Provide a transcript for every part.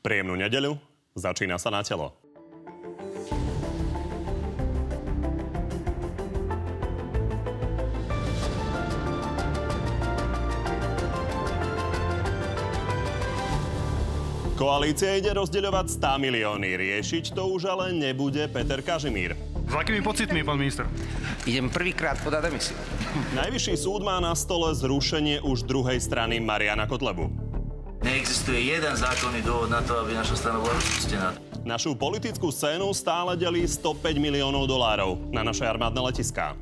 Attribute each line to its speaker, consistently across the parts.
Speaker 1: Príjemnú nedeľu, začína sa na telo. Koalícia ide rozdeľovať 100 milióny. Riešiť to už ale nebude Peter Kažimír.
Speaker 2: S akými pocitmi, pán minister?
Speaker 3: Idem prvýkrát podať demisiu.
Speaker 1: Najvyšší súd má na stole zrušenie už druhej strany Mariana Kotlebu.
Speaker 4: Neexistuje jeden zákonný dôvod na to, aby naša strana bola rozpustená.
Speaker 1: Našu politickú scénu stále delí 105 miliónov dolárov na naše armádne letiská.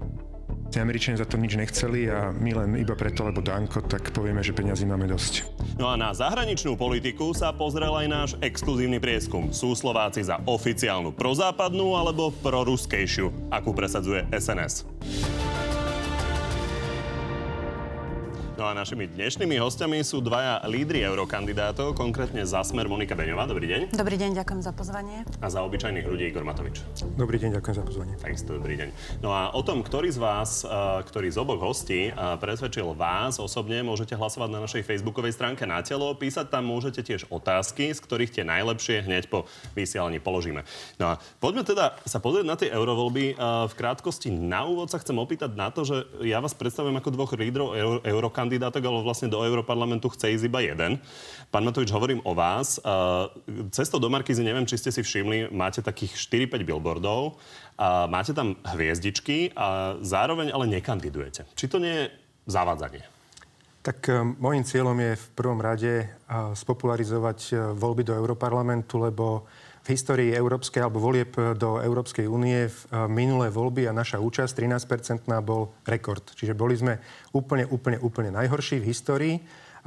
Speaker 5: Američania za to nič nechceli a my len iba preto, lebo Danko, tak povieme, že peniazy máme dosť.
Speaker 1: No a na zahraničnú politiku sa pozrel aj náš exkluzívny prieskum. Sú Slováci za oficiálnu prozápadnú alebo proruskejšiu, akú presadzuje SNS. No a našimi dnešnými hostiami sú dvaja lídri eurokandidátov, konkrétne za smer Monika Beňová. Dobrý deň.
Speaker 6: Dobrý deň, ďakujem za pozvanie.
Speaker 1: A za obyčajných ľudí Igor Matovič.
Speaker 5: Dobrý deň, ďakujem za pozvanie.
Speaker 1: Takisto dobrý deň. No a o tom, ktorý z vás, eh, ktorý z oboch hostí eh, presvedčil vás osobne, môžete hlasovať na našej facebookovej stránke na telo. Písať tam môžete tiež otázky, z ktorých tie najlepšie hneď po vysielaní položíme. No a poďme teda sa pozrieť na tie eurovoľby. Eh, v krátkosti na úvod sa chcem opýtať na to, že ja vás predstavujem ako dvoch lídrov euro, eurokandidátov kandidátok, ale vlastne do Európarlamentu chce ísť iba jeden. Pán Matovič, hovorím o vás. Cestou do Markízy, neviem, či ste si všimli, máte takých 4-5 billboardov, máte tam hviezdičky a zároveň ale nekandidujete. Či to nie je zavádzanie?
Speaker 5: Tak e, môjim cieľom je v prvom rade spopularizovať e, voľby do Európarlamentu, lebo v histórii európskej alebo volieb do Európskej únie v eh, minulé voľby a naša účasť 13-percentná bol rekord. Čiže boli sme úplne, úplne, úplne najhorší v histórii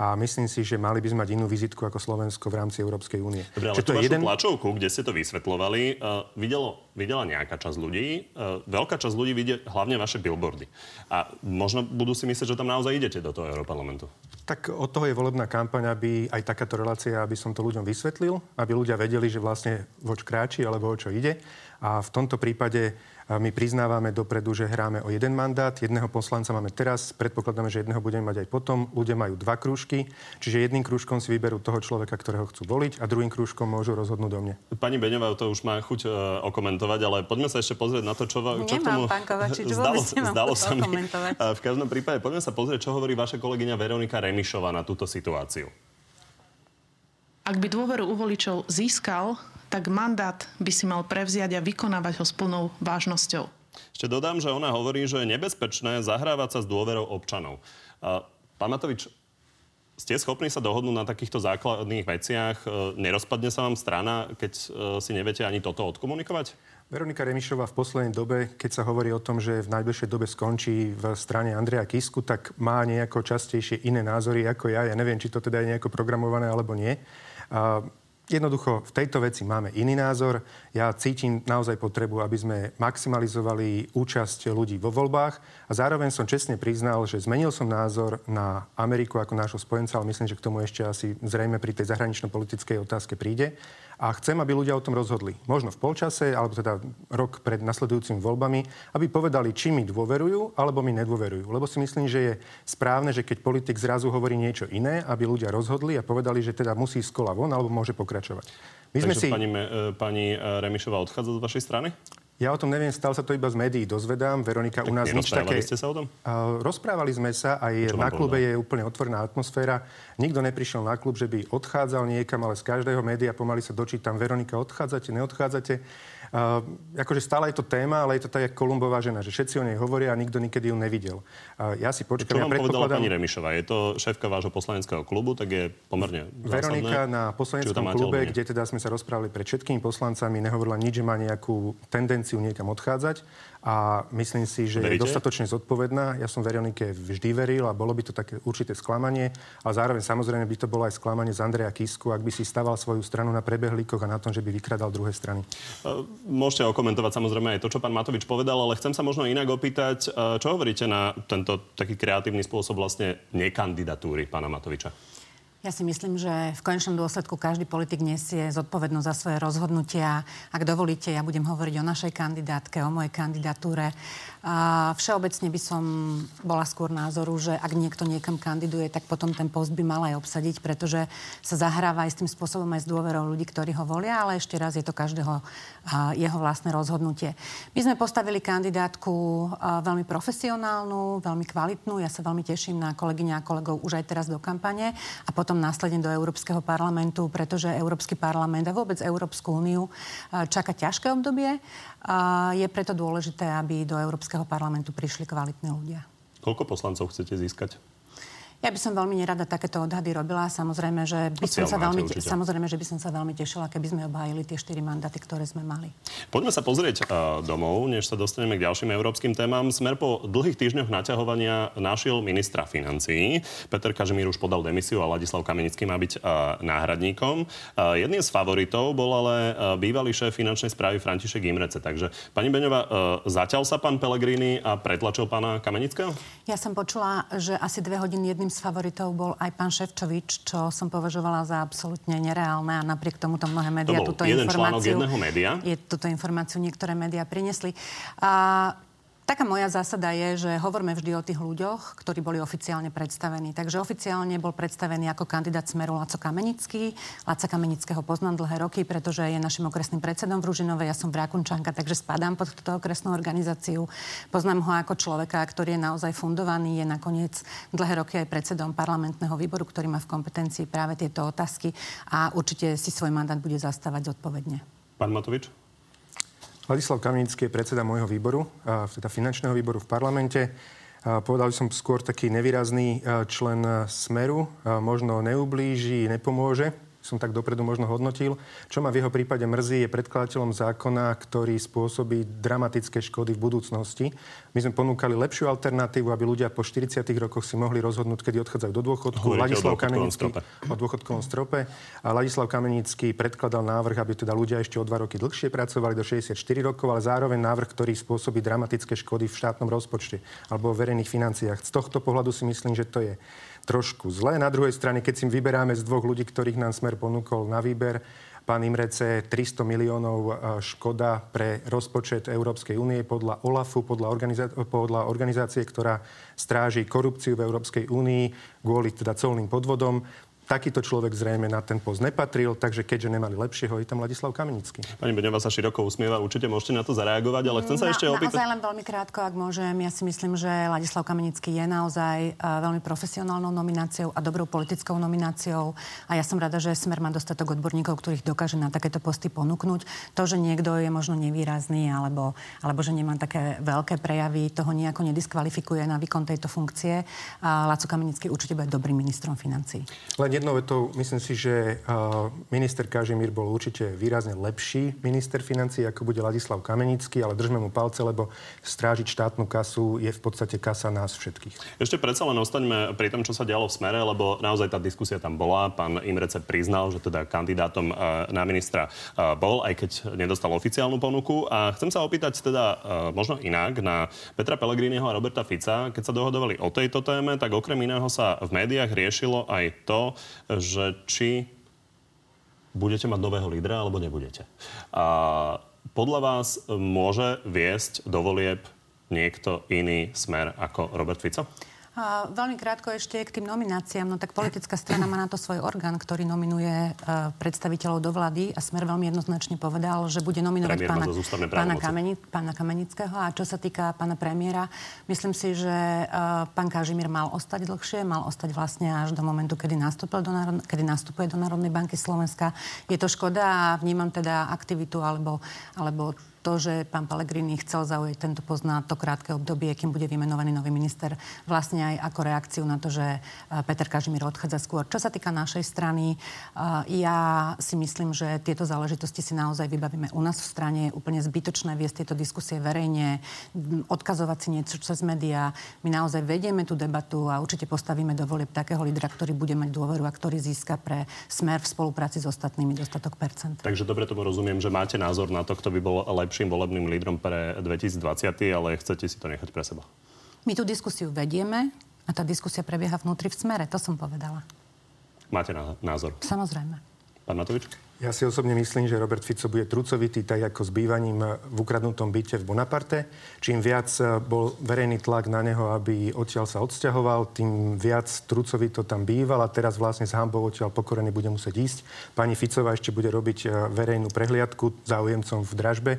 Speaker 5: a myslím si, že mali by sme mať inú vizitku ako Slovensko v rámci Európskej únie.
Speaker 1: Dobre, ale Čiže tú vašu jeden... tlačovku, kde ste to vysvetlovali, uh, videlo, videla nejaká časť ľudí. Uh, veľká časť ľudí vidie hlavne vaše billboardy. A možno budú si myslieť, že tam naozaj idete do toho Európarlamentu.
Speaker 5: Tak od toho je volebná kampaň, aby aj takáto relácia, aby som to ľuďom vysvetlil, aby ľudia vedeli, že vlastne voč kráči alebo o čo ide. A v tomto prípade my priznávame dopredu, že hráme o jeden mandát. Jedného poslanca máme teraz, predpokladáme, že jedného budeme mať aj potom. Ľudia majú dva krúžky, čiže jedným krúžkom si vyberú toho človeka, ktorého chcú voliť a druhým krúžkom môžu rozhodnúť o mne.
Speaker 1: Pani Beňová to už má chuť uh, okomentovať, ale poďme sa ešte pozrieť na to, čo, čo
Speaker 6: k tomu pán Kovačič, zdalo, zdalo sa mi.
Speaker 1: V každom prípade poďme sa pozrieť, čo hovorí vaša kolegyňa Veronika Remišová na túto situáciu.
Speaker 7: Ak by dôveru u voličov získal, tak mandát by si mal prevziať a vykonávať ho s plnou vážnosťou.
Speaker 1: Ešte dodám, že ona hovorí, že je nebezpečné zahrávať sa s dôverou občanov. Pán Matovič, ste schopní sa dohodnúť na takýchto základných veciach? E, nerozpadne sa vám strana, keď e, si neviete ani toto odkomunikovať?
Speaker 5: Veronika Remišová v poslednej dobe, keď sa hovorí o tom, že v najbližšej dobe skončí v strane Andreja Kisku, tak má nejako častejšie iné názory ako ja. Ja neviem, či to teda je nejako programované alebo nie. Jednoducho, v tejto veci máme iný názor. Ja cítim naozaj potrebu, aby sme maximalizovali účasť ľudí vo voľbách a zároveň som čestne priznal, že zmenil som názor na Ameriku ako nášho spojenca, ale myslím, že k tomu ešte asi zrejme pri tej zahranično-politickej otázke príde a chcem, aby ľudia o tom rozhodli. Možno v polčase, alebo teda rok pred nasledujúcimi voľbami, aby povedali, či mi dôverujú, alebo mi nedôverujú. Lebo si myslím, že je správne, že keď politik zrazu hovorí niečo iné, aby ľudia rozhodli a povedali, že teda musí z kola von, alebo môže pokračovať.
Speaker 1: My Takže sme si... pani, e, pani e, Remišová odchádza z vašej strany?
Speaker 5: Ja o tom neviem, stále sa to iba z médií dozvedám. Veronika,
Speaker 1: tak
Speaker 5: u nás
Speaker 1: nič také... ste sa o tom?
Speaker 5: Uh, rozprávali sme sa, aj na klube je úplne otvorená atmosféra. Nikto neprišiel na klub, že by odchádzal niekam, ale z každého média pomaly sa dočítam, Veronika, odchádzate, neodchádzate. Uh, akože stále je to téma, ale je to tak, ako Kolumbová žena, že všetci o nej hovoria a nikto nikedy ju nevidel. Ja si počkám.
Speaker 1: Čo vám ja povedala pani Remišová? Je to šéfka vášho poslaneckého klubu, tak je pomerne
Speaker 5: Veronika na poslaneckom klube, kde teda sme sa rozprávali pred všetkými poslancami, nehovorila nič, že má nejakú tendenciu niekam odchádzať a myslím si, že Veríte? je dostatočne zodpovedná. Ja som Veronike vždy veril a bolo by to také určité sklamanie, a zároveň samozrejme by to bolo aj sklamanie z Andreja Kisku, ak by si staval svoju stranu na prebehlíkoch a na tom, že by vykradal druhé strany.
Speaker 1: E, môžete okomentovať samozrejme aj to, čo pán Matovič povedal, ale chcem sa možno inak opýtať, e, čo hovoríte na tento taký kreatívny spôsob vlastne nekandidatúry pána Matoviča?
Speaker 6: Ja si myslím, že v konečnom dôsledku každý politik nesie zodpovednosť za svoje rozhodnutia. Ak dovolíte, ja budem hovoriť o našej kandidátke, o mojej kandidatúre. Všeobecne by som bola skôr názoru, že ak niekto niekam kandiduje, tak potom ten post by mal aj obsadiť, pretože sa zahráva aj s tým spôsobom aj s dôverou ľudí, ktorí ho volia, ale ešte raz je to každého jeho vlastné rozhodnutie. My sme postavili kandidátku veľmi profesionálnu, veľmi kvalitnú. Ja sa veľmi teším na kolegyňa a kolegov už aj teraz do kampane a potom následne do Európskeho parlamentu, pretože Európsky parlament a vôbec Európsku úniu čaká ťažké obdobie. Je preto dôležité, aby do Európskeho parlamentu prišli kvalitní ľudia.
Speaker 1: Koľko poslancov chcete získať?
Speaker 6: Ja by som veľmi nerada takéto odhady robila. Samozrejme, že by som sa veľmi, te- samozrejme, že by som sa veľmi tešila, keby sme obhájili tie štyri mandaty, ktoré sme mali.
Speaker 1: Poďme sa pozrieť uh, domov, než sa dostaneme k ďalším európskym témam. Smer po dlhých týždňoch naťahovania našiel ministra financií. Peter Kažimír už podal demisiu a Ladislav Kamenický má byť uh, náhradníkom. Uh, jedným z favoritov bol ale uh, bývalý šéf finančnej správy František Imrece. Takže, pani Beňová, uh, zatiaľ sa pán Pelegrini a pretlačil pána Kamenického?
Speaker 6: Ja som počula, že asi dve hodiny jedným z favoritov bol aj pán Ševčovič, čo som považovala za absolútne nereálne a napriek tomu to mnohé médiá
Speaker 1: túto informáciu... média?
Speaker 6: Je, túto informáciu niektoré médiá priniesli. A Taká moja zásada je, že hovoríme vždy o tých ľuďoch, ktorí boli oficiálne predstavení. Takže oficiálne bol predstavený ako kandidát Smeru Laco Kamenický. Laca Kamenického poznám dlhé roky, pretože je našim okresným predsedom v Ružinovej. Ja som Vrákunčanka, takže spadám pod túto okresnú organizáciu. Poznám ho ako človeka, ktorý je naozaj fundovaný, je nakoniec dlhé roky aj predsedom parlamentného výboru, ktorý má v kompetencii práve tieto otázky a určite si svoj mandát bude zastávať zodpovedne.
Speaker 1: Pán Matovič?
Speaker 5: Ladislav Kamenický je predseda môjho výboru, teda finančného výboru v parlamente. Povedal som skôr taký nevýrazný člen Smeru. Možno neublíži, nepomôže som tak dopredu možno hodnotil. Čo ma v jeho prípade mrzí, je predkladateľom zákona, ktorý spôsobí dramatické škody v budúcnosti. My sme ponúkali lepšiu alternatívu, aby ľudia po 40 rokoch si mohli rozhodnúť, kedy odchádzajú do dôchodku.
Speaker 1: Ladislav
Speaker 5: o Kamenický o dôchodkovom strope. A Ladislav Kamenický predkladal návrh, aby teda ľudia ešte o dva roky dlhšie pracovali do 64 rokov, ale zároveň návrh, ktorý spôsobí dramatické škody v štátnom rozpočte alebo v verejných financiách. Z tohto pohľadu si myslím, že to je trošku zlé. Na druhej strane, keď si vyberáme z dvoch ľudí, ktorých nám Smer ponúkol na výber, pán Imrece 300 miliónov e, škoda pre rozpočet Európskej únie podľa OLAFu, podľa, organizá- podľa organizácie, ktorá stráži korupciu v Európskej únii kvôli teda colným podvodom takýto človek zrejme na ten post nepatril, takže keďže nemali lepšieho, je tam Ladislav Kamenický.
Speaker 1: Pani Beňová sa široko usmieva, určite môžete na to zareagovať, ale chcem sa na, ešte opýtať.
Speaker 6: Naozaj len veľmi krátko, ak môžem. Ja si myslím, že Ladislav Kamenický je naozaj uh, veľmi profesionálnou nomináciou a dobrou politickou nomináciou. A ja som rada, že Smer má dostatok odborníkov, ktorých dokáže na takéto posty ponúknuť. To, že niekto je možno nevýrazný alebo, alebo že nemá také veľké prejavy, toho nejako nediskvalifikuje na výkon tejto funkcie. A Laco Kamenický určite bude dobrým ministrom financí.
Speaker 5: Len jednou vetou, myslím si, že minister Kažimír bol určite výrazne lepší minister financí, ako bude Ladislav Kamenický, ale držme mu palce, lebo strážiť štátnu kasu je v podstate kasa nás všetkých.
Speaker 1: Ešte predsa len ostaňme pri tom, čo sa dialo v smere, lebo naozaj tá diskusia tam bola. Pán Imrece priznal, že teda kandidátom na ministra bol, aj keď nedostal oficiálnu ponuku. A chcem sa opýtať teda možno inak na Petra Pellegriniho a Roberta Fica. Keď sa dohodovali o tejto téme, tak okrem iného sa v médiách riešilo aj to, že či budete mať nového lídra alebo nebudete. A podľa vás môže viesť do volieb niekto iný smer ako Robert Fico?
Speaker 6: A veľmi krátko ešte k tým nomináciám. No tak politická strana má na to svoj orgán, ktorý nominuje uh, predstaviteľov do vlády a Smer veľmi jednoznačne povedal, že bude nominovať pána, pána, Kameni, pána Kamenického. A čo sa týka pána premiéra, myslím si, že uh, pán Kažimír mal ostať dlhšie, mal ostať vlastne až do momentu, kedy, nastúpil do Národ... kedy nastupuje do Národnej banky Slovenska. Je to škoda a vnímam teda aktivitu alebo, alebo to, že pán Pellegrini chcel zaujať tento post na to krátke obdobie, kým bude vymenovaný nový minister, vlastne aj ako reakciu na to, že e, Peter Kažimír odchádza skôr. Čo sa týka našej strany, e, ja si myslím, že tieto záležitosti si naozaj vybavíme u nás v strane. Je úplne zbytočné viesť tieto diskusie verejne, odkazovať si niečo cez médiá. My naozaj vedieme tú debatu a určite postavíme do volieb takého lídra, ktorý bude mať dôveru a ktorý získa pre smer v spolupráci s ostatnými dostatok percent.
Speaker 1: Takže dobre tomu rozumiem, že máte názor na to, kto by bol lepší najlepším volebným lídrom pre 2020, ale chcete si to nechať pre seba?
Speaker 6: My tú diskusiu vedieme a tá diskusia prebieha vnútri v smere, to som povedala.
Speaker 1: máte názor?
Speaker 6: Samozrejme.
Speaker 1: Pán Matovič?
Speaker 5: Ja si osobne myslím, že Robert Fico bude trucovitý, tak ako s bývaním v ukradnutom byte v Bonaparte. Čím viac bol verejný tlak na neho, aby odtiaľ sa odsťahoval, tým viac trucovito tam býval a teraz vlastne s hambou odtiaľ pokorený bude musieť ísť. Pani Ficová ešte bude robiť verejnú prehliadku záujemcom v dražbe.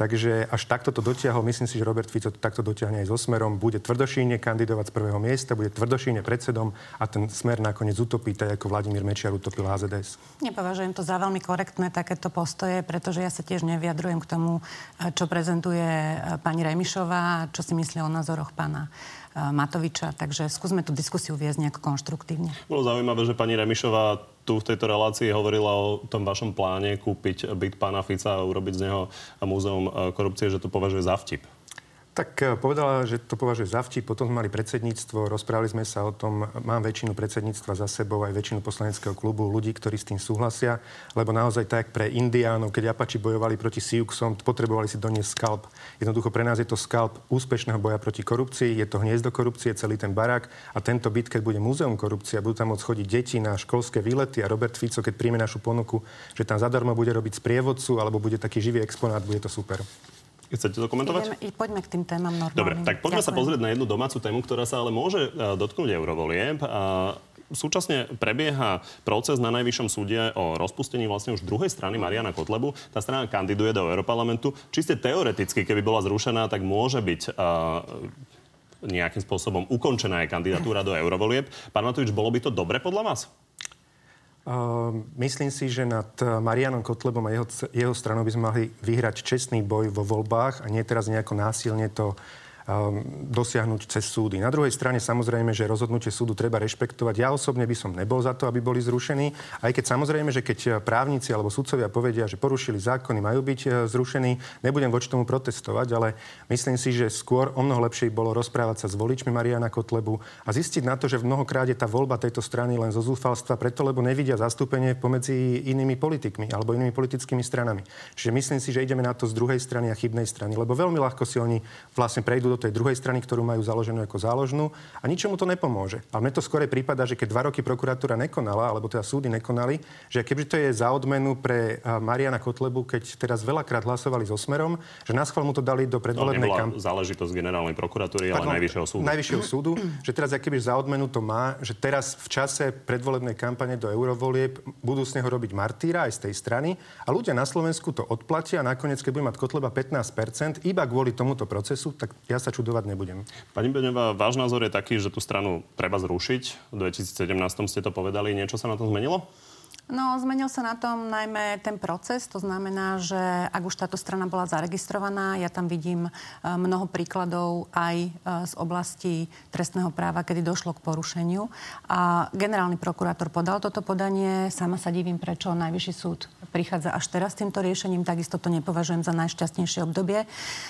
Speaker 5: Takže až takto to dotiahol. Myslím si, že Robert Fico to takto dotiahne aj so Smerom. Bude tvrdošíne kandidovať z prvého miesta, bude tvrdošíne predsedom a ten Smer nakoniec utopí, tak ako Vladimír Mečiar utopil HZDS.
Speaker 6: Nepovažujem to za veľmi korektné takéto postoje, pretože ja sa tiež neviadrujem k tomu, čo prezentuje pani Remišová, čo si myslí o názoroch pána Matoviča. Takže skúsme tú diskusiu viesť nejako konštruktívne.
Speaker 1: Bolo zaujímavé, že pani Remišová tu v tejto relácii hovorila o tom vašom pláne kúpiť byt pána Fica a urobiť z neho múzeum e, korupcie, že to považuje za vtip.
Speaker 5: Tak e, povedala, že to považuje za vtip. Potom sme mali predsedníctvo, rozprávali sme sa o tom. Mám väčšinu predsedníctva za sebou, aj väčšinu poslaneckého klubu ľudí, ktorí s tým súhlasia. Lebo naozaj tak pre Indiánov, keď Apači bojovali proti Siuxom, potrebovali si doniesť skalp. Jednoducho pre nás je to skalp úspešného boja proti korupcii, je to hniezdo korupcie, celý ten barák. A tento byt, keď bude múzeum korupcie a budú tam môcť chodiť deti na školské výlety a Robert Fico, keď príjme našu ponuku, že tam zadarmo bude robiť sprievodcu alebo bude taký živý exponát, bude to super.
Speaker 1: Chcete to komentovať?
Speaker 6: Ideme, poďme k tým témam normálnym.
Speaker 1: Dobre, tak poďme Ďakujem. sa pozrieť na jednu domácu tému, ktorá sa ale môže e, dotknúť eurovolieb. Súčasne prebieha proces na Najvyššom súde o rozpustení vlastne už druhej strany Mariana Kotlebu. Tá strana kandiduje do Europarlamentu. Čiste teoreticky, keby bola zrušená, tak môže byť uh, nejakým spôsobom ukončená aj kandidatúra do eurovolieb. Pán Matovič, bolo by to dobre podľa vás?
Speaker 5: Uh, myslím si, že nad Marianom Kotlebom a jeho, jeho stranou by sme mali vyhrať čestný boj vo voľbách a nie teraz nejako násilne to dosiahnuť cez súdy. Na druhej strane samozrejme, že rozhodnutie súdu treba rešpektovať. Ja osobne by som nebol za to, aby boli zrušení, aj keď samozrejme, že keď právnici alebo sudcovia povedia, že porušili zákony, majú byť e, zrušení, nebudem voči tomu protestovať, ale myslím si, že skôr o mnoho lepšie bolo rozprávať sa s voličmi Mariana Kotlebu a zistiť na to, že mnohokrát je tá voľba tejto strany len zo zúfalstva, preto lebo nevidia zastúpenie pomedzi inými politikmi alebo inými politickými stranami. Čiže myslím si, že ideme na to z druhej strany a chybnej strany, lebo veľmi ľahko si oni vlastne prejdú do tej druhej strany, ktorú majú založenú ako záložnú a ničomu to nepomôže. Ale mne to skôr prípada, že keď dva roky prokuratúra nekonala, alebo teda súdy nekonali, že keďže to je za odmenu pre Mariana Kotlebu, keď teraz veľakrát hlasovali so Smerom, že nás mu to dali do predvolebnej
Speaker 1: kampane. záležitosť generálnej prokuratúry, Pardon, ale najvyššieho súdu.
Speaker 5: Najvyššieho súdu, že teraz keby za odmenu to má, že teraz v čase predvolebnej kampane do eurovolieb budú z neho robiť martýra aj z tej strany a ľudia na Slovensku to odplatia a nakoniec, keď bude mať Kotleba 15% iba kvôli tomuto procesu, tak ja sa čudovať nebudem.
Speaker 1: Pani Beňová, váš názor je taký, že tú stranu treba zrušiť. V 2017 ste to povedali. Niečo sa na tom zmenilo?
Speaker 6: No, zmenil sa na tom najmä ten proces. To znamená, že ak už táto strana bola zaregistrovaná, ja tam vidím e, mnoho príkladov aj e, z oblasti trestného práva, kedy došlo k porušeniu. A generálny prokurátor podal toto podanie. Sama sa divím, prečo Najvyšší súd prichádza až teraz týmto riešením. Takisto to nepovažujem za najšťastnejšie obdobie.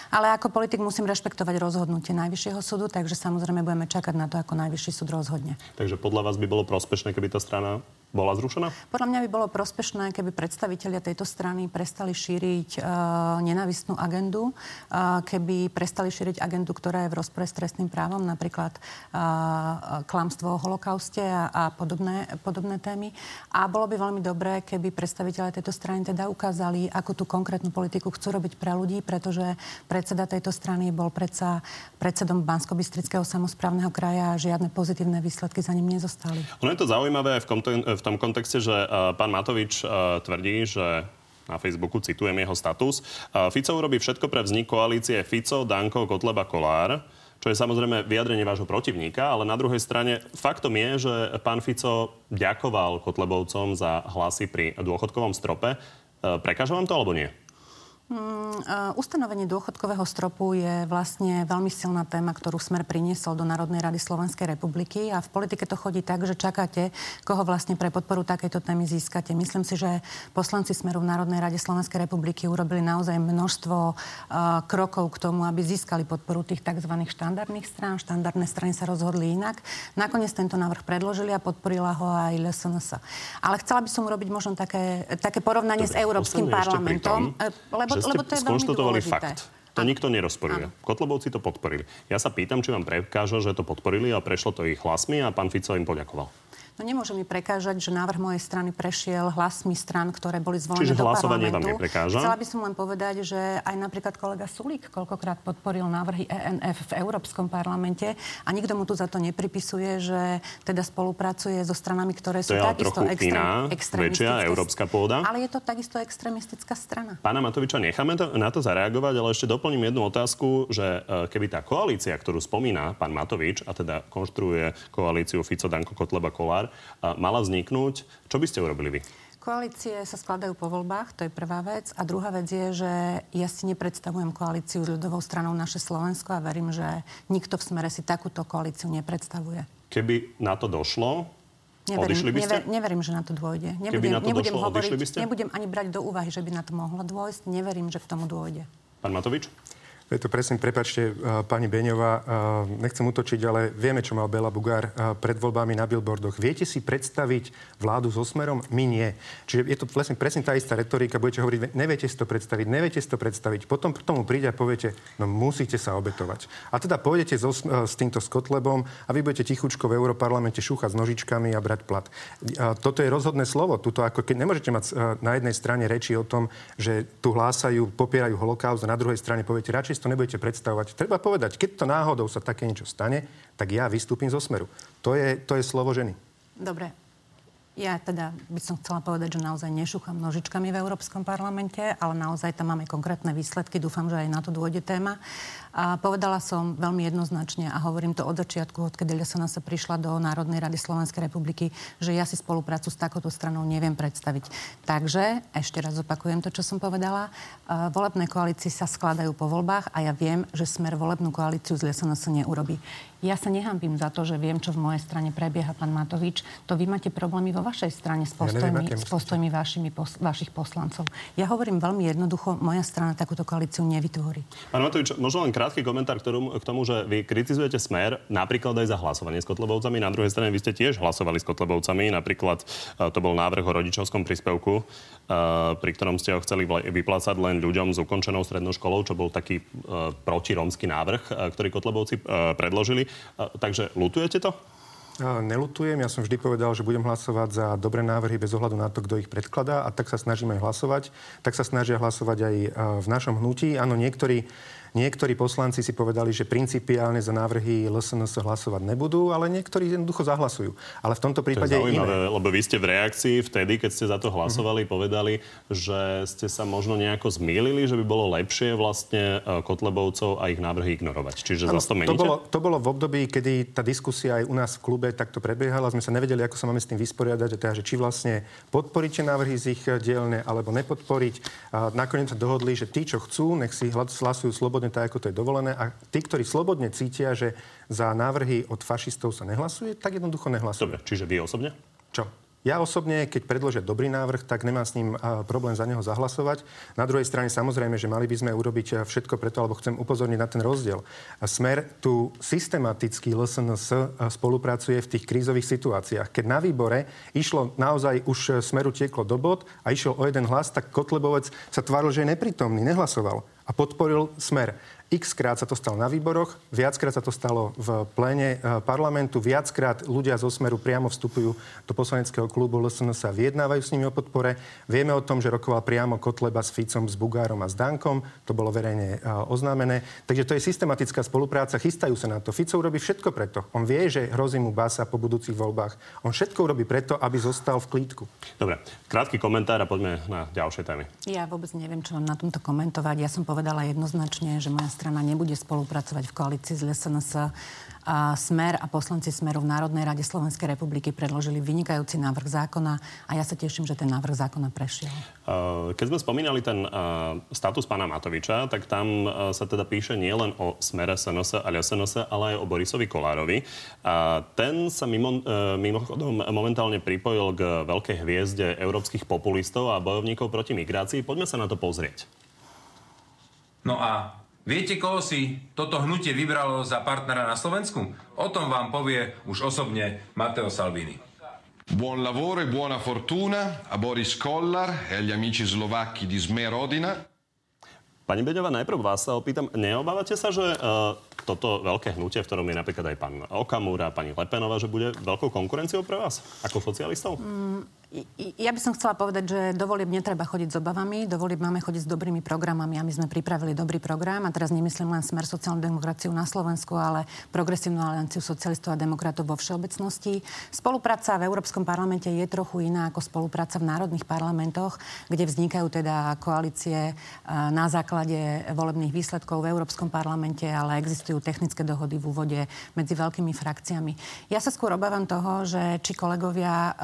Speaker 6: Ale ako politik musím rešpektovať rozhodnutie Najvyššieho súdu, takže samozrejme budeme čakať na to, ako Najvyšší súd rozhodne.
Speaker 1: Takže podľa vás by bolo prospešné, keby tá strana bola zrušená?
Speaker 6: Podľa mňa by bolo prospešné, keby predstavitelia tejto strany prestali šíriť uh, nenávistnú agendu, uh, keby prestali šíriť agendu, ktorá je v rozpore s trestným právom, napríklad uh, klamstvo o holokauste a, a podobné, podobné témy. A bolo by veľmi dobré, keby predstavitelia tejto strany teda ukázali, ako tú konkrétnu politiku chcú robiť pre ľudí, pretože predseda tejto strany bol predsa predsedom Bansko-Bistrického samozprávneho kraja a žiadne pozitívne výsledky za ním nezostali.
Speaker 1: Ono je to zaujímavé aj v, v v tom kontexte, že uh, pán Matovič uh, tvrdí, že na Facebooku, citujem jeho status. Uh, Fico urobí všetko pre vznik koalície Fico, Danko, Kotleba, Kolár čo je samozrejme vyjadrenie vášho protivníka, ale na druhej strane faktom je, že pán Fico ďakoval Kotlebovcom za hlasy pri dôchodkovom strope. Prekáža vám to alebo nie?
Speaker 6: Mm, ustanovenie dôchodkového stropu je vlastne veľmi silná téma, ktorú Smer priniesol do Národnej rady Slovenskej republiky a v politike to chodí tak, že čakáte, koho vlastne pre podporu takejto témy získate. Myslím si, že poslanci Smeru v Národnej rade Slovenskej republiky urobili naozaj množstvo uh, krokov k tomu, aby získali podporu tých tzv. štandardných strán. Štandardné strany sa rozhodli inak. Nakoniec tento návrh predložili a podporila ho aj LSNS. Ale chcela by som urobiť možno také, také porovnanie Dobre, s Európskym parlamentom.
Speaker 1: Tom, lebo ste lebo to je skonštatovali fakt. To nikto nerozporuje. Kotlebovci to podporili. Ja sa pýtam, či vám prekáža, že to podporili a prešlo to ich hlasmi a pán Fico im poďakoval.
Speaker 6: No nemôže mi prekážať, že návrh mojej strany prešiel hlasmi stran, ktoré boli zvolené
Speaker 1: Čiže
Speaker 6: do
Speaker 1: hlasovanie
Speaker 6: parlamentu.
Speaker 1: vám neprekáža?
Speaker 6: Chcela by som len povedať, že aj napríklad kolega Sulík koľkokrát podporil návrhy ENF v Európskom parlamente a nikto mu tu za to nepripisuje, že teda spolupracuje so stranami, ktoré sú
Speaker 1: to
Speaker 6: takisto
Speaker 1: trochu iná, väčšia európska pôda.
Speaker 6: Ale je to takisto extrémistická strana.
Speaker 1: Pána Matoviča necháme to, na to zareagovať, ale ešte doplním jednu otázku, že e, keby tá koalícia, ktorú spomína pán Matovič, a teda konštruuje koalíciu Fico, Danko, Kotleba, Kolár, mala vzniknúť, čo by ste urobili vy?
Speaker 6: Koalície sa skladajú po voľbách, to je prvá vec. A druhá vec je, že ja si nepredstavujem koalíciu s ľudovou stranou naše Slovensko a verím, že nikto v smere si takúto koalíciu nepredstavuje.
Speaker 1: Keby na to došlo, Neverím, odišli by ste?
Speaker 6: Never, neverím, že na to dôjde.
Speaker 1: Nebudem, Keby na to
Speaker 6: nebudem
Speaker 1: došlo,
Speaker 6: hovoriť,
Speaker 1: by ste?
Speaker 6: Nebudem ani brať do úvahy, že by na to mohlo dôjsť. Neverím, že k tomu dôjde.
Speaker 1: Pán Matovič?
Speaker 5: Je to presne, prepačte, pani Beňová, nechcem utočiť, ale vieme, čo mal Bela Bugár pred voľbami na billboardoch. Viete si predstaviť vládu so smerom? My nie. Čiže je to vlastne presne tá istá retorika. Budete hovoriť, neviete si to predstaviť, neviete si to predstaviť. Potom k tomu príde a poviete, no musíte sa obetovať. A teda pôjdete so, s týmto Skotlebom a vy budete tichučko v Európarlamente šúchať s nožičkami a brať plat. Toto je rozhodné slovo. Tuto ako keď nemôžete mať na jednej strane reči o tom, že tu hlásajú, popierajú holokaust a na druhej strane poviete, radšej to nebudete predstavovať. Treba povedať, keď to náhodou sa také niečo stane, tak ja vystúpim zo smeru. To je, to je slovo ženy.
Speaker 6: Dobre. Ja teda by som chcela povedať, že naozaj nešúcham nožičkami v Európskom parlamente, ale naozaj tam máme konkrétne výsledky. Dúfam, že aj na to dôjde téma. A povedala som veľmi jednoznačne a hovorím to od začiatku, odkedy sa prišla do Národnej rady Slovenskej republiky, že ja si spoluprácu s takouto stranou neviem predstaviť. Takže, ešte raz opakujem to, čo som povedala, volebné koalície sa skladajú po voľbách a ja viem, že smer volebnú koalíciu z SNS neurobí. Ja sa nehambím za to, že viem, čo v mojej strane prebieha, pán Matovič. To vy máte problémy vo vašej strane s postojmi, ja neviem, s postojmi vašimi, pos, vašich poslancov. Ja hovorím veľmi jednoducho, moja strana takúto koalíciu nevytvorí.
Speaker 1: Pán Matovič, možno len krátky komentár k tomu, k tomu, že vy kritizujete smer napríklad aj za hlasovanie s Kotlebovcami. Na druhej strane vy ste tiež hlasovali s Kotlebovcami. Napríklad e, to bol návrh o rodičovskom príspevku, e, pri ktorom ste ho chceli vyplácať len ľuďom s ukončenou strednou školou, čo bol taký e, protirómsky návrh, ktorý Kotlebovci predložili. Takže lutujete to?
Speaker 5: Nelutujem, ja som vždy povedal, že budem hlasovať za dobré návrhy bez ohľadu na to, kto ich predkladá a tak sa snažíme hlasovať. Tak sa snažia hlasovať aj v našom hnutí. Áno, niektorí Niektorí poslanci si povedali, že principiálne za návrhy LSNS hlasovať nebudú, ale niektorí jednoducho zahlasujú. Ale v tomto prípade
Speaker 1: to je zaujímavé, iné. lebo vy ste v reakcii vtedy, keď ste za to hlasovali, mm-hmm. povedali, že ste sa možno nejako zmýlili, že by bolo lepšie vlastne e, Kotlebovcov a ich návrhy ignorovať. Čiže ano, zase to meníte?
Speaker 5: To bolo, to bolo v období, kedy tá diskusia aj u nás v klube takto prebiehala. Sme sa nevedeli, ako sa máme s tým vysporiadať, teda, že či vlastne podporíte návrhy z ich dielne alebo nepodporiť. A nakoniec sa dohodli, že tí, čo chcú, nech si hlasujú slobodne slobodne tak, ako to je dovolené. A tí, ktorí slobodne cítia, že za návrhy od fašistov sa nehlasuje, tak jednoducho nehlasujú.
Speaker 1: Dobre, čiže vy osobne?
Speaker 5: Čo? Ja osobne, keď predložia dobrý návrh, tak nemám s ním problém za neho zahlasovať. Na druhej strane samozrejme, že mali by sme urobiť všetko preto, alebo chcem upozorniť na ten rozdiel. Smer tu systematicky LSNS spolupracuje v tých krízových situáciách. Keď na výbore išlo naozaj už smeru tieklo do bod a išiel o jeden hlas, tak Kotlebovec sa tváril, že je neprítomný, nehlasoval a podporil smer. X krát sa to stalo na výboroch, viackrát sa to stalo v pléne eh, parlamentu, viackrát ľudia zo Smeru priamo vstupujú do poslaneckého klubu LSN sa vyjednávajú s nimi o podpore. Vieme o tom, že rokoval priamo Kotleba s Ficom, s Bugárom a s Dankom. To bolo verejne eh, oznámené. Takže to je systematická spolupráca. Chystajú sa na to. Fico urobí všetko preto. On vie, že hrozí mu basa po budúcich voľbách. On všetko urobí preto, aby zostal v klídku.
Speaker 1: Dobre, krátky komentár a poďme na ďalšie témy.
Speaker 6: Ja vôbec neviem, čo mám na tomto komentovať. Ja som povedala jednoznačne, že moja strana nebude spolupracovať v koalícii s LSNS. A Smer a poslanci Smeru v Národnej rade Slovenskej republiky predložili vynikajúci návrh zákona a ja sa teším, že ten návrh zákona prešiel.
Speaker 1: Keď sme spomínali ten status pána Matoviča, tak tam sa teda píše nielen o Smere SNS a SNS, ale aj o Borisovi Kolárovi. A ten sa mimo, e, mimochodom momentálne pripojil k veľkej hviezde európskych populistov a bojovníkov proti migrácii. Poďme sa na to pozrieť.
Speaker 8: No a Viete, koho si toto hnutie vybralo za partnera na Slovensku? O tom vám povie už osobne Matteo Salvini.
Speaker 9: Buon lavoro e buona fortuna a Boris Kollar e agli amici slovacchi di Smerodina.
Speaker 1: Pani Beďová, najprv vás sa opýtam, neobávate sa, že uh, toto veľké hnutie, v ktorom je napríklad aj pán Okamura, pani Lepenová, že bude veľkou konkurenciou pre vás ako socialistov? Mm,
Speaker 6: ja by som chcela povedať, že do volieb netreba chodiť s obavami, do máme chodiť s dobrými programami a my sme pripravili dobrý program a teraz nemyslím len smer sociálnu demokraciu na Slovensku, ale progresívnu alianciu socialistov a demokratov vo všeobecnosti. Spolupráca v Európskom parlamente je trochu iná ako spolupráca v národných parlamentoch, kde vznikajú teda koalície na základe volebných výsledkov v Európskom parlamente, ale existujú technické dohody v úvode medzi veľkými frakciami. Ja sa skôr obávam toho, že či kolegovia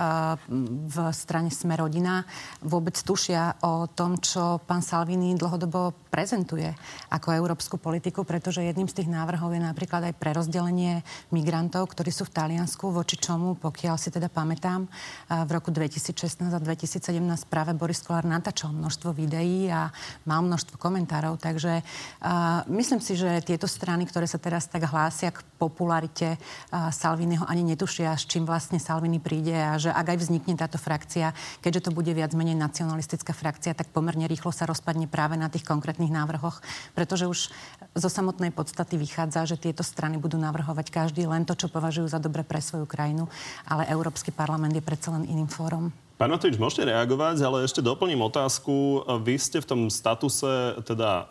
Speaker 6: v v strane Sme rodina vôbec tušia o tom, čo pán Salvini dlhodobo prezentuje ako európsku politiku, pretože jedným z tých návrhov je napríklad aj prerozdelenie migrantov, ktorí sú v Taliansku, voči čomu, pokiaľ si teda pamätám, v roku 2016 a 2017 práve Boris Kolár natáčal množstvo videí a mal množstvo komentárov, takže uh, myslím si, že tieto strany, ktoré sa teraz tak hlásia k popularite uh, Salviniho, ani netušia, s čím vlastne Salvini príde a že ak aj vznikne táto frakcia, keďže to bude viac menej nacionalistická frakcia, tak pomerne rýchlo sa rozpadne práve na tých konkrétnych návrhoch, pretože už zo samotnej podstaty vychádza, že tieto strany budú navrhovať každý len to, čo považujú za dobre pre svoju krajinu, ale Európsky parlament je predsa len iným fórom.
Speaker 1: Pán Matovič, môžete reagovať, ale ešte doplním otázku. Vy ste v tom statuse teda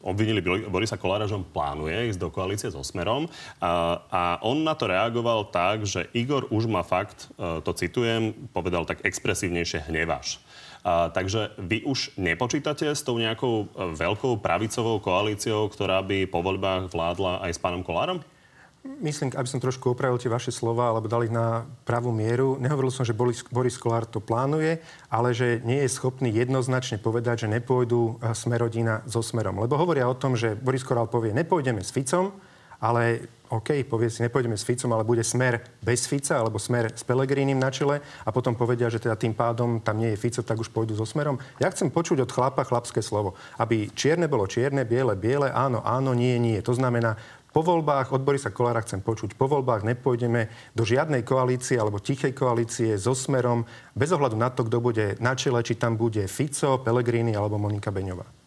Speaker 1: obvinili Borisa Kolára, že on plánuje ísť do koalície so Smerom a, a on na to reagoval tak, že Igor už má fakt, e, to citujem, povedal tak expresívnejšie hneváš. A, takže vy už nepočítate s tou nejakou e, veľkou pravicovou koalíciou, ktorá by po voľbách vládla aj s pánom Kolárom?
Speaker 5: Myslím, aby som trošku opravil tie vaše slova, alebo dali ich na pravú mieru. Nehovoril som, že Boris, Boris Kolár to plánuje, ale že nie je schopný jednoznačne povedať, že nepôjdu eh, Smerodina so Smerom. Lebo hovoria o tom, že Boris Kolár povie, nepôjdeme s Ficom, ale OK, povie si, nepôjdeme s Ficom, ale bude smer bez Fica, alebo smer s Pelegrínim na čele a potom povedia, že teda tým pádom tam nie je Fico, tak už pôjdu so smerom. Ja chcem počuť od chlapa chlapské slovo. Aby čierne bolo čierne, biele, biele, áno, áno, nie, nie. To znamená, po voľbách, od Borisa Kolára chcem počuť, po voľbách nepôjdeme do žiadnej koalície alebo tichej koalície so Smerom, bez ohľadu na to, kto bude na čele, či tam bude Fico, Pellegrini alebo Monika Beňová.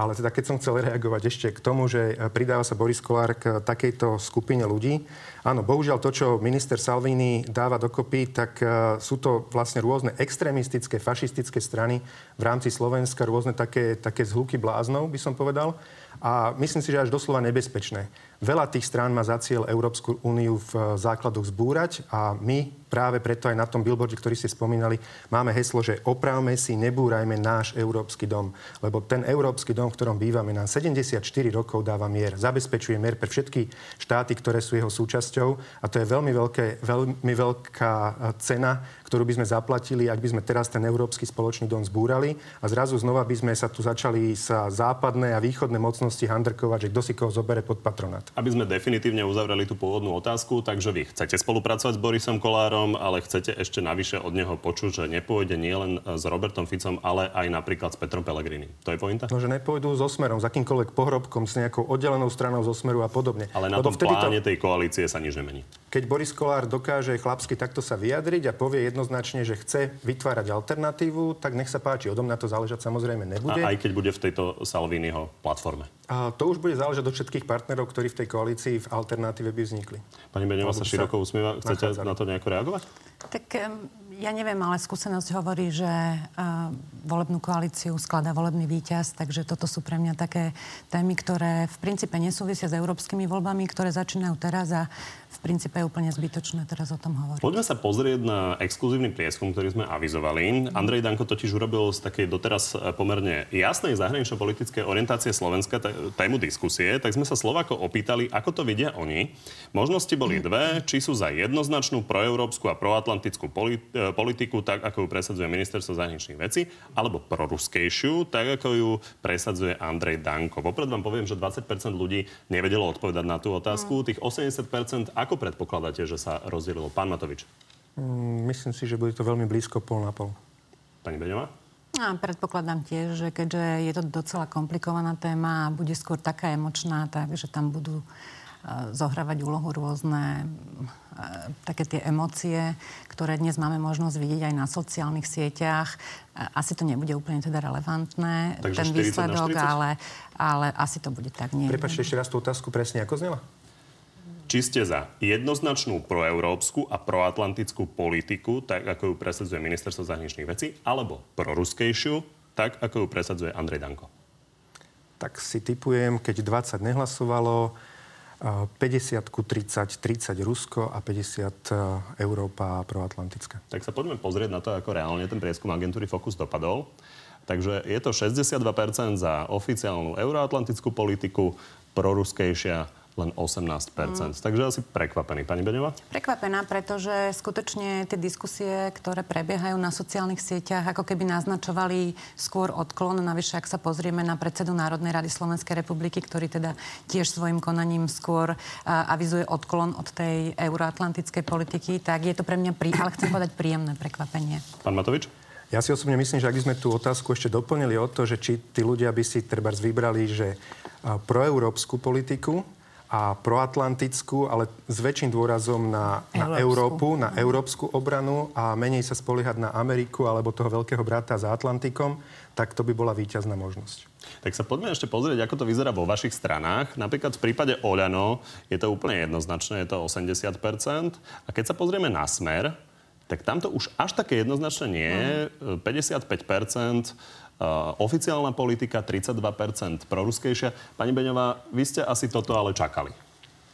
Speaker 5: Ale teda keď som chcel reagovať ešte k tomu, že pridáva sa Boris Kolár k takejto skupine ľudí. Áno, bohužiaľ to, čo minister Salvini dáva dokopy, tak e, sú to vlastne rôzne extrémistické, fašistické strany v rámci Slovenska, rôzne také, také zhluky bláznov, by som povedal a myslím si, že až doslova nebezpečné. Veľa tých strán má za cieľ Európsku úniu v základoch zbúrať a my práve preto aj na tom billboarde, ktorý ste spomínali, máme heslo, že opravme si, nebúrajme náš Európsky dom. Lebo ten Európsky dom, v ktorom bývame, nám 74 rokov dáva mier. Zabezpečuje mier pre všetky štáty, ktoré sú jeho súčasťou. A to je veľmi, veľké, veľmi veľká cena, ktorú by sme zaplatili, ak by sme teraz ten európsky spoločný dom zbúrali a zrazu znova by sme sa tu začali sa západné a východné mocnosti handrkovať, že kto si koho zobere pod patronát.
Speaker 1: Aby sme definitívne uzavreli tú pôvodnú otázku, takže vy chcete spolupracovať s Borisom Kolárom, ale chcete ešte navyše od neho počuť, že nepôjde nielen s Robertom Ficom, ale aj napríklad s Petrom Pellegrini. To je pointa?
Speaker 5: No, že nepôjdu so smerom, s akýmkoľvek pohrobkom, s nejakou oddelenou stranou zo smeru a podobne.
Speaker 1: Ale na Lebo tom pláne to... tej koalície sa nič nemení.
Speaker 5: Keď Boris Kolár dokáže chlapsky takto sa vyjadriť a povie jedno jednoznačne, že chce vytvárať alternatívu, tak nech sa páči. Odo mňa to záležať samozrejme nebude.
Speaker 1: A aj keď bude v tejto Salviniho platforme.
Speaker 5: A to už bude záležať od všetkých partnerov, ktorí v tej koalícii v alternatíve by vznikli.
Speaker 1: Pani Beňová sa široko usmieva. Chcete nachádzali. na to nejako reagovať?
Speaker 6: Tak ja neviem, ale skúsenosť hovorí, že uh, volebnú koalíciu skladá volebný víťaz, takže toto sú pre mňa také témy, ktoré v princípe nesúvisia s európskymi voľbami, ktoré začínajú teraz a v princípe je úplne zbytočné teraz o tom hovoriť.
Speaker 1: Poďme sa pozrieť na exkluzívny prieskum, ktorý sme avizovali. Andrej Danko totiž urobil z takej doteraz e, pomerne jasnej zahranično-politickej orientácie Slovenska tému diskusie, tak sme sa Slovako opýtali, ako to vidia oni. Možnosti boli dve, či sú za jednoznačnú proeurópsku a proatlantickú e, politiku, tak ako ju presadzuje ministerstvo zahraničných vecí, alebo proruskejšiu, tak ako ju presadzuje Andrej Danko. Popred vám poviem, že 20% ľudí nevedelo odpovedať na tú otázku. Tých 80% ako predpokladáte, že sa rozdelilo? Pán Matovič.
Speaker 5: Mm, myslím si, že bude to veľmi blízko pol na pol.
Speaker 1: Pani Beňová?
Speaker 6: A predpokladám tiež, že keďže je to docela komplikovaná téma a bude skôr taká emočná, takže tam budú zohrávať úlohu rôzne také tie emócie, ktoré dnes máme možnosť vidieť aj na sociálnych sieťach. Asi to nebude úplne teda relevantné, Takže ten výsledok, ale, ale asi to bude tak.
Speaker 5: Prepačte ešte raz tú otázku presne, ako znela?
Speaker 1: Či ste za jednoznačnú proeurópsku a proatlantickú politiku, tak ako ju presadzuje ministerstvo zahraničných vecí, alebo proruskejšiu, tak ako ju presadzuje Andrej Danko?
Speaker 5: Tak si typujem, keď 20 nehlasovalo, 50 ku 30, 30 Rusko a 50 Európa proatlantická.
Speaker 1: Tak sa poďme pozrieť na to, ako reálne ten prieskum agentúry Focus dopadol. Takže je to 62% za oficiálnu euroatlantickú politiku, proruskejšia len 18 mm. Takže asi prekvapený. Pani Beňová?
Speaker 6: Prekvapená, pretože skutočne tie diskusie, ktoré prebiehajú na sociálnych sieťach, ako keby naznačovali skôr odklon. Navyše, ak sa pozrieme na predsedu Národnej rady Slovenskej republiky, ktorý teda tiež svojim konaním skôr uh, avizuje odklon od tej euroatlantickej politiky, tak je to pre mňa, prí, ale chcem povedať, príjemné prekvapenie.
Speaker 1: Pán Matovič?
Speaker 5: Ja si osobne myslím, že ak by sme tú otázku ešte doplnili o to, že či tí ľudia by si treba vybrali, že proeurópsku politiku, a proatlantickú, ale s väčším dôrazom na, na Európu, na európsku obranu a menej sa spoliehať na Ameriku alebo toho veľkého brata za Atlantikom, tak to by bola víťazná možnosť.
Speaker 1: Tak sa poďme ešte pozrieť, ako to vyzerá vo vašich stranách. Napríklad v prípade Oľano je to úplne jednoznačné, je to 80%. A keď sa pozrieme na smer, tak tamto už až také jednoznačné nie je. Mm. 55% Uh, oficiálna politika 32% proruskejšia. Pani Beňová, vy ste asi toto ale čakali.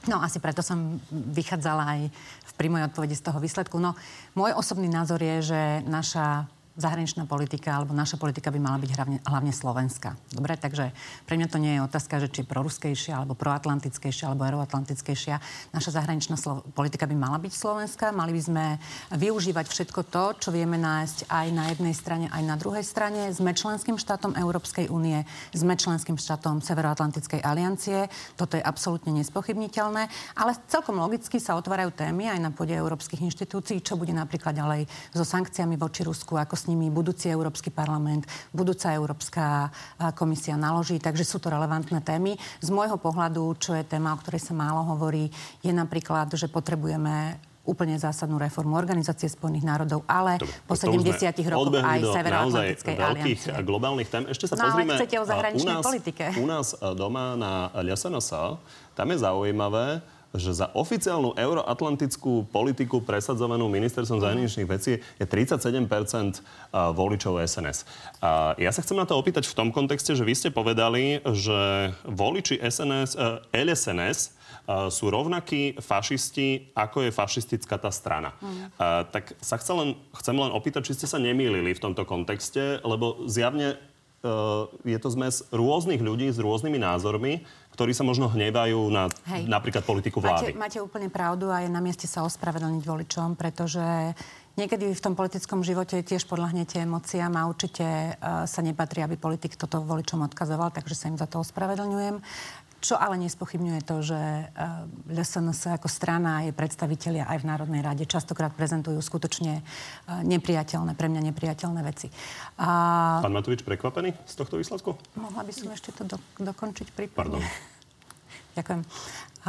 Speaker 6: No asi preto som vychádzala aj v prímoj odpovedi z toho výsledku. No, môj osobný názor je, že naša zahraničná politika alebo naša politika by mala byť hlavne, hlavne slovenská. Dobre, takže pre mňa to nie je otázka, že či je proruskejšia alebo proatlantickejšia alebo euroatlantickejšia. Naša zahraničná slo- politika by mala byť slovenská. Mali by sme využívať všetko to, čo vieme nájsť aj na jednej strane, aj na druhej strane. Sme členským štátom Európskej únie, sme členským štátom Severoatlantickej aliancie. Toto je absolútne nespochybniteľné, ale celkom logicky sa otvárajú témy aj na pôde európskych inštitúcií, čo bude napríklad ďalej so sankciami voči Rusku, ako nimi budúci Európsky parlament, budúca Európska komisia naloží, takže sú to relevantné témy. Z môjho pohľadu, čo je téma, o ktorej sa málo hovorí, je napríklad, že potrebujeme úplne zásadnú reformu Organizácie spojených národov, ale Dobre, po 70 rokoch aj Severoatlantickej aliancie.
Speaker 1: globálnych tém. Ešte sa
Speaker 6: no,
Speaker 1: pozrime...
Speaker 6: ale chcete o zahraničnej
Speaker 1: u nás,
Speaker 6: politike.
Speaker 1: U nás doma na LSNS, tam je zaujímavé, že za oficiálnu euroatlantickú politiku presadzovanú ministerstvom zahraničných vecí je 37% voličov SNS. Ja sa chcem na to opýtať v tom kontexte, že vy ste povedali, že voliči SNS, LSNS sú rovnakí fašisti, ako je fašistická tá strana. Mm. tak sa chcem len, chcem len opýtať, či ste sa nemýlili v tomto kontexte, lebo zjavne je to zmes rôznych ľudí s rôznymi názormi, ktorí sa možno hnevajú na Hej. napríklad politiku vlády.
Speaker 6: Máte, máte úplne pravdu a je na mieste sa ospravedlniť voličom, pretože Niekedy v tom politickom živote tiež podľahnete emóciám a určite uh, sa nepatrí, aby politik toto voličom odkazoval, takže sa im za to ospravedlňujem. Čo ale nespochybňuje to, že uh, LSNS ako strana je predstavitelia aj v Národnej rade častokrát prezentujú skutočne uh, nepriateľné, pre mňa nepriateľné veci.
Speaker 1: A... Pán Matovič prekvapený z tohto výsledku?
Speaker 6: Mohla by som ešte to do, dokončiť
Speaker 1: Pardon.
Speaker 6: prípadne. Ďakujem.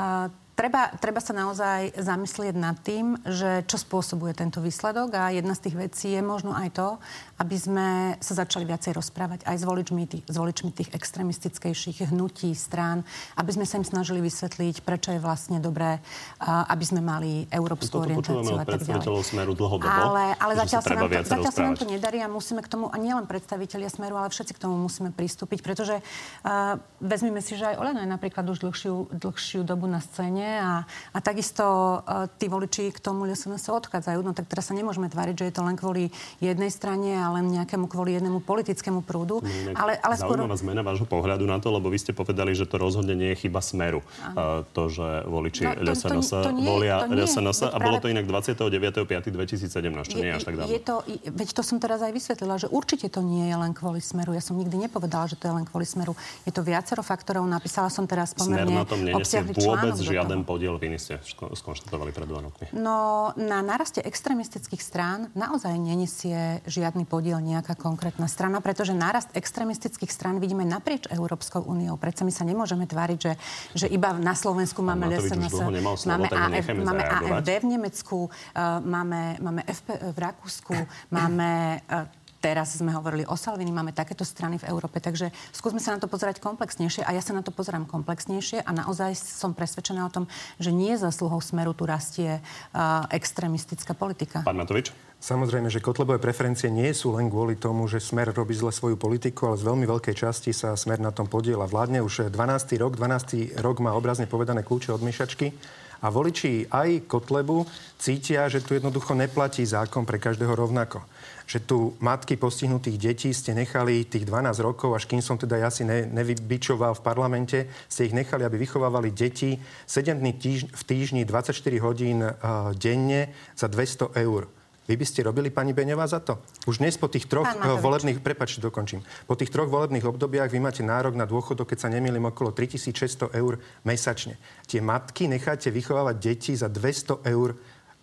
Speaker 6: A treba, treba sa naozaj zamyslieť nad tým, že čo spôsobuje tento výsledok a jedna z tých vecí je možno aj to, aby sme sa začali viacej rozprávať aj s voličmi, tých, s voličmi tých extremistickejších hnutí, strán, aby sme sa im snažili vysvetliť, prečo je vlastne dobré, aby sme mali európsku orientáciu a tak ďalej.
Speaker 1: Smeru dlhodobo,
Speaker 6: ale, ale zatiaľ, sa nám, to, zatiaľ sa nám to nedarí a musíme k tomu, a nielen predstavitelia Smeru, ale všetci k tomu musíme pristúpiť, pretože uh, vezmeme si, že aj Oleno je napríklad už dlhšiu, dlhšiu dobu na scéne a, a takisto uh, tí voliči k tomu sa odchádzajú. No tak teraz sa nemôžeme tváriť, že je to len kvôli jednej strane a len nejakému kvôli jednému politickému prúdu.
Speaker 1: No, ale, ale skôr... Zmena vášho pohľadu na to, lebo vy ste povedali, že to rozhodne nie je chyba smeru. Uh, to, že voliči no, LSNS volia LSNS a bolo to inak 29.5.2017, čo je, nie je až tak dávno.
Speaker 6: Je to, veď to som teraz aj vysvetlila, že určite to nie je len kvôli smeru. Ja som nikdy nepovedala, že to je len kvôli smeru. Je to viacero faktorov. Napísala som teraz pomerne Smer na tom
Speaker 1: vôbec článok žiaden ten podiel viny ste skonštatovali pred dva rokmi?
Speaker 6: No, na naraste extremistických strán naozaj nenesie žiadny podiel nejaká konkrétna strana, pretože nárast extremistických strán vidíme naprieč Európskou úniou. Predsa my sa nemôžeme tváriť, že, že iba na Slovensku máme
Speaker 1: SNS, máme, AF,
Speaker 6: máme AFD v Nemecku, uh, máme, máme FP v Rakúsku, máme uh, Teraz sme hovorili o Salvini, máme takéto strany v Európe, takže skúsme sa na to pozerať komplexnejšie a ja sa na to pozerám komplexnejšie a naozaj som presvedčená o tom, že nie zásluhou smeru tu rastie uh, extremistická politika.
Speaker 1: Pán Matovič?
Speaker 5: Samozrejme, že Kotlebové preferencie nie sú len kvôli tomu, že Smer robí zle svoju politiku, ale z veľmi veľkej časti sa Smer na tom podiela. Vládne už 12. rok, 12. rok má obrazne povedané kľúče od myšačky a voliči aj Kotlebu cítia, že tu jednoducho neplatí zákon pre každého rovnako že tu matky postihnutých detí ste nechali tých 12 rokov, až kým som teda ja si ne, nevybičoval v parlamente, ste ich nechali, aby vychovávali deti 7 dní týž, v týždni 24 hodín uh, denne za 200 eur. Vy by ste robili, pani Beňová, za to? Už dnes po tých troch uh, volebných, prepačte, dokončím. Po tých troch volebných obdobiach vy máte nárok na dôchodok, keď sa nemýlim, okolo 3600 eur mesačne. Tie matky necháte vychovávať deti za 200 eur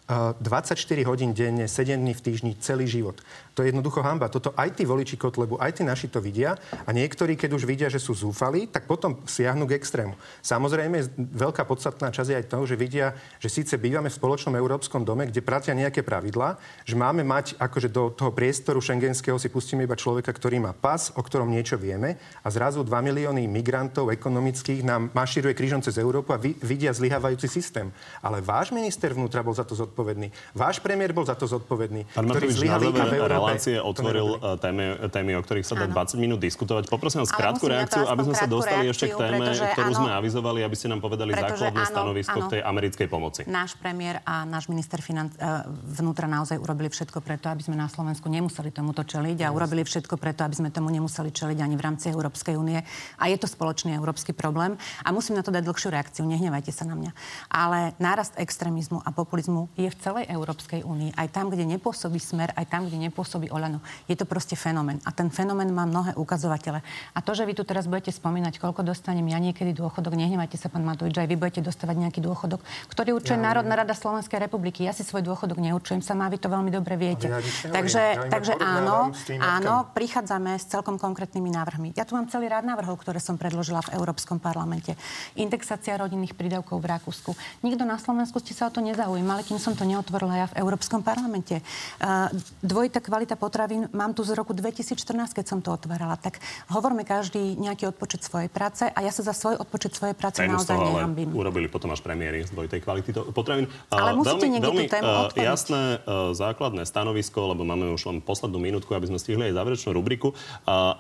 Speaker 5: 24 hodín denne, 7 dní v týždni, celý život. To je jednoducho hamba. Toto aj tí voliči Kotlebu, aj tí naši to vidia a niektorí, keď už vidia, že sú zúfali, tak potom siahnu k extrému. Samozrejme, veľká podstatná časť je aj to, že vidia, že síce bývame v spoločnom európskom dome, kde platia nejaké pravidlá, že máme mať akože do toho priestoru šengenského si pustíme iba človeka, ktorý má pas, o ktorom niečo vieme a zrazu 2 milióny migrantov ekonomických nám maširuje krížom cez Európu a vidia zlyhávajúci systém. Ale váš minister vnútra bol za to zodpovedný. Váš premiér bol za to zodpovedný.
Speaker 1: Pán ktorý zlyhal relácie otvoril e, témy, témy, o ktorých sa dá 20 minút diskutovať. Poprosím vás krátku reakciu, aby sme sa dostali ešte k téme, ktorú áno, sme avizovali, aby ste nám povedali základné áno, stanovisko áno, k tej americkej pomoci.
Speaker 6: Náš premiér a náš minister financ- e, vnútra naozaj urobili všetko preto, aby sme na Slovensku nemuseli tomuto čeliť a urobili všetko preto, aby sme tomu nemuseli čeliť ani v rámci Európskej únie. A je to spoločný európsky problém. A musím na to dať dlhšiu reakciu. Nehnevajte sa na mňa. Ale nárast extrémizmu a populizmu je v celej Európskej únii. Aj tam, kde nepôsobí smer, aj tam, kde nepôsobí pôsobí Olano. Je to proste fenomén. A ten fenomén má mnohé ukazovatele. A to, že vy tu teraz budete spomínať, koľko dostanem ja niekedy dôchodok, nehnevajte sa, pán Matovič, aj vy budete dostávať nejaký dôchodok, ktorý určuje ja, Národná rada Slovenskej republiky. Ja si svoj dôchodok neurčujem sama, vy to veľmi dobre viete. Ja takže ja takže áno, áno, prichádzame s celkom konkrétnymi návrhmi. Ja tu mám celý rád návrhov, ktoré som predložila v Európskom parlamente. Indexácia rodinných prídavkov v Rakúsku. Nikto na Slovensku ste sa o to nezaujímali, kým som to neotvorila ja v Európskom parlamente. Dvojitá kvalita potravín mám tu z roku 2014, keď som to otvárala. Tak hovorme každý nejaký odpočet svojej práce a ja sa za svoj odpočet svojej práce Tajnú naozaj nehambím.
Speaker 1: urobili potom až premiéry z dvojitej kvality potravín.
Speaker 6: Ale musíte veľmi, veľmi, tú tému uh,
Speaker 1: jasné uh, základné stanovisko, lebo máme už len poslednú minútku, aby sme stihli aj záverečnú rubriku.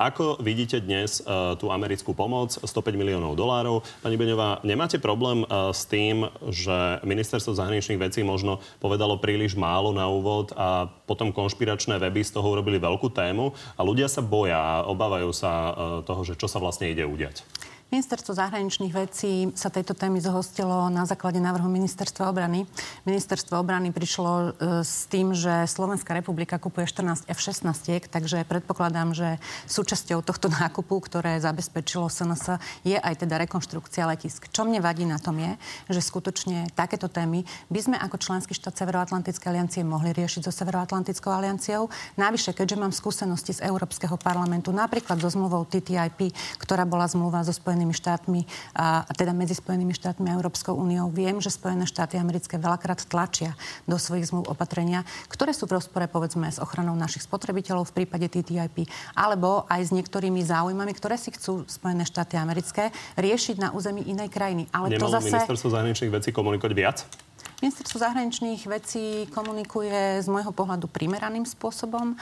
Speaker 1: Ako vidíte dnes uh, tú americkú pomoc, 105 miliónov dolárov? Pani Beňová, nemáte problém s tým, že ministerstvo zahraničných vecí možno povedalo príliš málo na úvod a potom konšpiračné weby z toho urobili veľkú tému a ľudia sa boja a obávajú sa e, toho, že čo sa vlastne ide udiať.
Speaker 6: Ministerstvo zahraničných vecí sa tejto témy zhostilo na základe návrhu Ministerstva obrany. Ministerstvo obrany prišlo e, s tým, že Slovenská republika kupuje 14 F-16, takže predpokladám, že súčasťou tohto nákupu, ktoré zabezpečilo SNS, je aj teda rekonštrukcia letisk. Čo mne vadí na tom je, že skutočne takéto témy by sme ako členský štát Severoatlantickej aliancie mohli riešiť so Severoatlantickou alianciou. Navyše, keďže mám skúsenosti z Európskeho parlamentu, napríklad so zmluvou TTIP, ktorá bola zmluva so Spojenými Spojenými štátmi, a, teda medzi Spojenými štátmi a Európskou úniou. Viem, že Spojené štáty americké veľakrát tlačia do svojich zmluv opatrenia, ktoré sú v rozpore povedzme s ochranou našich spotrebiteľov v prípade TTIP, alebo aj s niektorými záujmami, ktoré si chcú Spojené štáty americké riešiť na území inej krajiny.
Speaker 1: Ale Nemalo to zase... ministerstvo zahraničných vecí komunikovať viac?
Speaker 6: Ministerstvo zahraničných vecí komunikuje z môjho pohľadu primeraným spôsobom.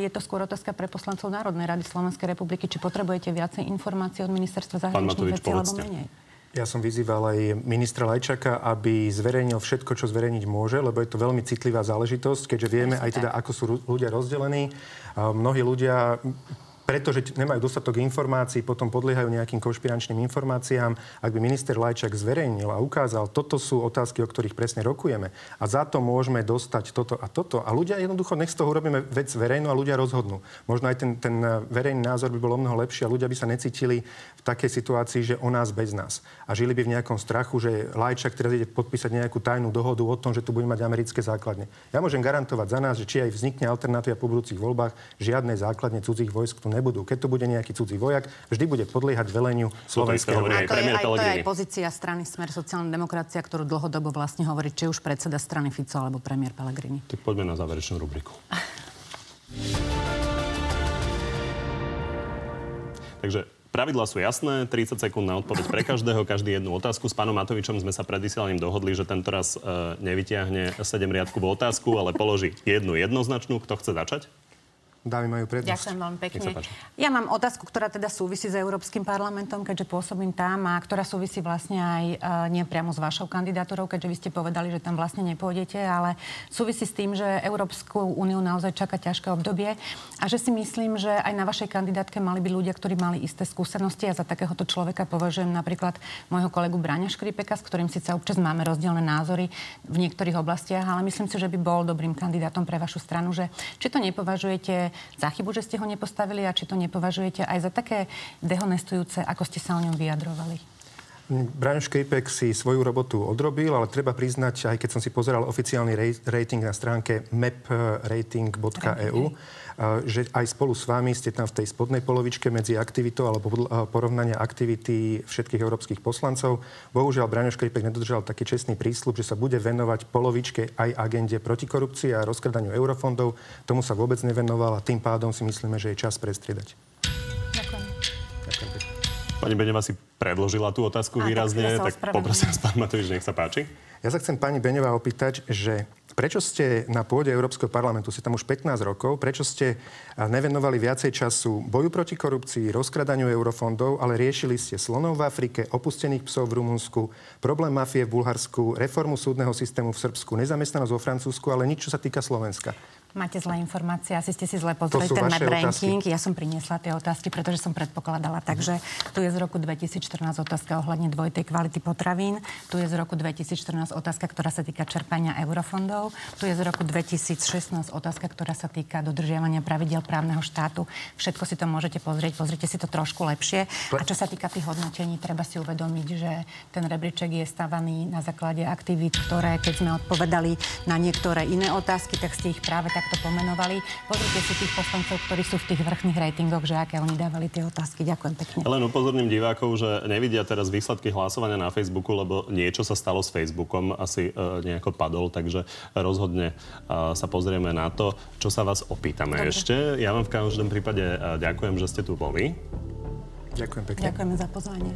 Speaker 6: Je to skôr otázka pre poslancov Národnej rady Slovenskej republiky, či potrebujete viacej informácií od Ministerstva zahraničných vecí alebo menej.
Speaker 5: Ja som vyzýval aj ministra Lajčaka, aby zverejnil všetko, čo zverejniť môže, lebo je to veľmi citlivá záležitosť, keďže vieme aj teda, ako sú ľudia rozdelení. Mnohí ľudia pretože nemajú dostatok informácií, potom podliehajú nejakým konšpirančným informáciám. Ak by minister Lajčák zverejnil a ukázal, toto sú otázky, o ktorých presne rokujeme a za to môžeme dostať toto a toto. A ľudia jednoducho, nech z toho urobíme vec verejnú a ľudia rozhodnú. Možno aj ten, ten verejný názor by bol o mnoho lepší a ľudia by sa necítili v takej situácii, že o nás bez nás. A žili by v nejakom strachu, že Lajčák teraz ide podpísať nejakú tajnú dohodu o tom, že tu bude mať americké základne. Ja môžem garantovať za nás, že či aj vznikne alternatíva po budúcich voľbách, žiadne základne cudzích vojsk tu nebudú. Keď to bude nejaký cudzí vojak, vždy bude podliehať veleniu slovenského.
Speaker 6: A to, je, aj, to je aj pozícia strany Smer sociálna demokracia, ktorú dlhodobo vlastne hovorí či už predseda strany Fico alebo premiér Pellegrini.
Speaker 1: Tak poďme na záverečnú rubriku. Takže Pravidlá sú jasné, 30 sekúnd na odpoveď pre každého, každý jednu otázku. S pánom Matovičom sme sa pred vysielaním dohodli, že tento raz e, nevyťahne 7 riadkovú otázku, ale položí jednu jednoznačnú. Kto chce začať?
Speaker 5: Dámy majú prednosť.
Speaker 6: Ďakujem veľmi pekne. Ja mám otázku, ktorá teda súvisí s Európskym parlamentom, keďže pôsobím tam a ktorá súvisí vlastne aj uh, nie priamo s vašou kandidatúrou, keďže vy ste povedali, že tam vlastne nepôjdete, ale súvisí s tým, že Európsku úniu naozaj čaká ťažké obdobie a že si myslím, že aj na vašej kandidátke mali byť ľudia, ktorí mali isté skúsenosti a za takéhoto človeka považujem napríklad môjho kolegu Braňa Škripeka, s ktorým síce občas máme rozdielne názory v niektorých oblastiach, ale myslím si, že by bol dobrým kandidátom pre vašu stranu, že či to nepovažujete za chybu, že ste ho nepostavili a či to nepovažujete aj za také dehonestujúce, ako ste sa o ňom vyjadrovali?
Speaker 5: Brian Škripek si svoju robotu odrobil, ale treba priznať, aj keď som si pozeral oficiálny rating na stránke maprating.eu, že aj spolu s vami ste tam v tej spodnej polovičke medzi aktivitou alebo porovnania aktivity všetkých európskych poslancov. Bohužiaľ, Braňo Škripek nedodržal taký čestný prísľub, že sa bude venovať polovičke aj agende proti korupcii a rozkradaniu eurofondov. Tomu sa vôbec nevenoval a tým pádom si myslíme, že je čas prestriedať.
Speaker 1: Pani Beneva si predložila tú otázku a, výrazne, tak, tak poprosím vás, pán Matovič, nech sa páči.
Speaker 5: Ja sa chcem pani Beneva opýtať, že Prečo ste na pôde Európskeho parlamentu, ste tam už 15 rokov, prečo ste nevenovali viacej času boju proti korupcii, rozkradaniu eurofondov, ale riešili ste slonov v Afrike, opustených psov v Rumunsku, problém mafie v Bulharsku, reformu súdneho systému v Srbsku, nezamestnanosť vo Francúzsku, ale nič, čo sa týka Slovenska.
Speaker 6: Máte zlé informácie, asi ste si zle pozreli ten map ranking. Ja som priniesla tie otázky, pretože som predpokladala. Takže tu je z roku 2014 otázka ohľadne dvojtej kvality potravín. Tu je z roku 2014 otázka, ktorá sa týka čerpania eurofondov. Tu je z roku 2016 otázka, ktorá sa týka dodržiavania pravidel právneho štátu. Všetko si to môžete pozrieť, pozrite si to trošku lepšie. A čo sa týka tých hodnotení, treba si uvedomiť, že ten rebríček je stavaný na základe aktivít, ktoré, keď sme odpovedali na niektoré iné otázky, tak ste ich práve tak takto pomenovali. Pozrite si tých poslancov, ktorí sú v tých vrchných ratingoch, že aké oni dávali tie otázky. Ďakujem pekne.
Speaker 1: Len upozorním divákov, že nevidia teraz výsledky hlasovania na Facebooku, lebo niečo sa stalo s Facebookom, asi uh, nejako padol, takže rozhodne uh, sa pozrieme na to, čo sa vás opýtame Dobre. ešte. Ja vám v každom prípade uh, ďakujem, že ste tu boli.
Speaker 5: Ďakujem pekne.
Speaker 6: Ďakujeme za pozvanie.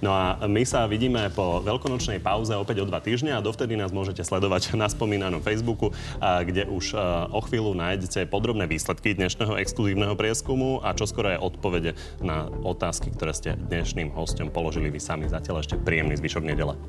Speaker 1: No a my sa vidíme po veľkonočnej pauze opäť o dva týždne a dovtedy nás môžete sledovať na spomínanom Facebooku, kde už o chvíľu nájdete podrobné výsledky dnešného exkluzívneho prieskumu a čoskoro aj odpovede na otázky, ktoré ste dnešným hostom položili vy sami. Zatiaľ ešte príjemný zvyšok nedele.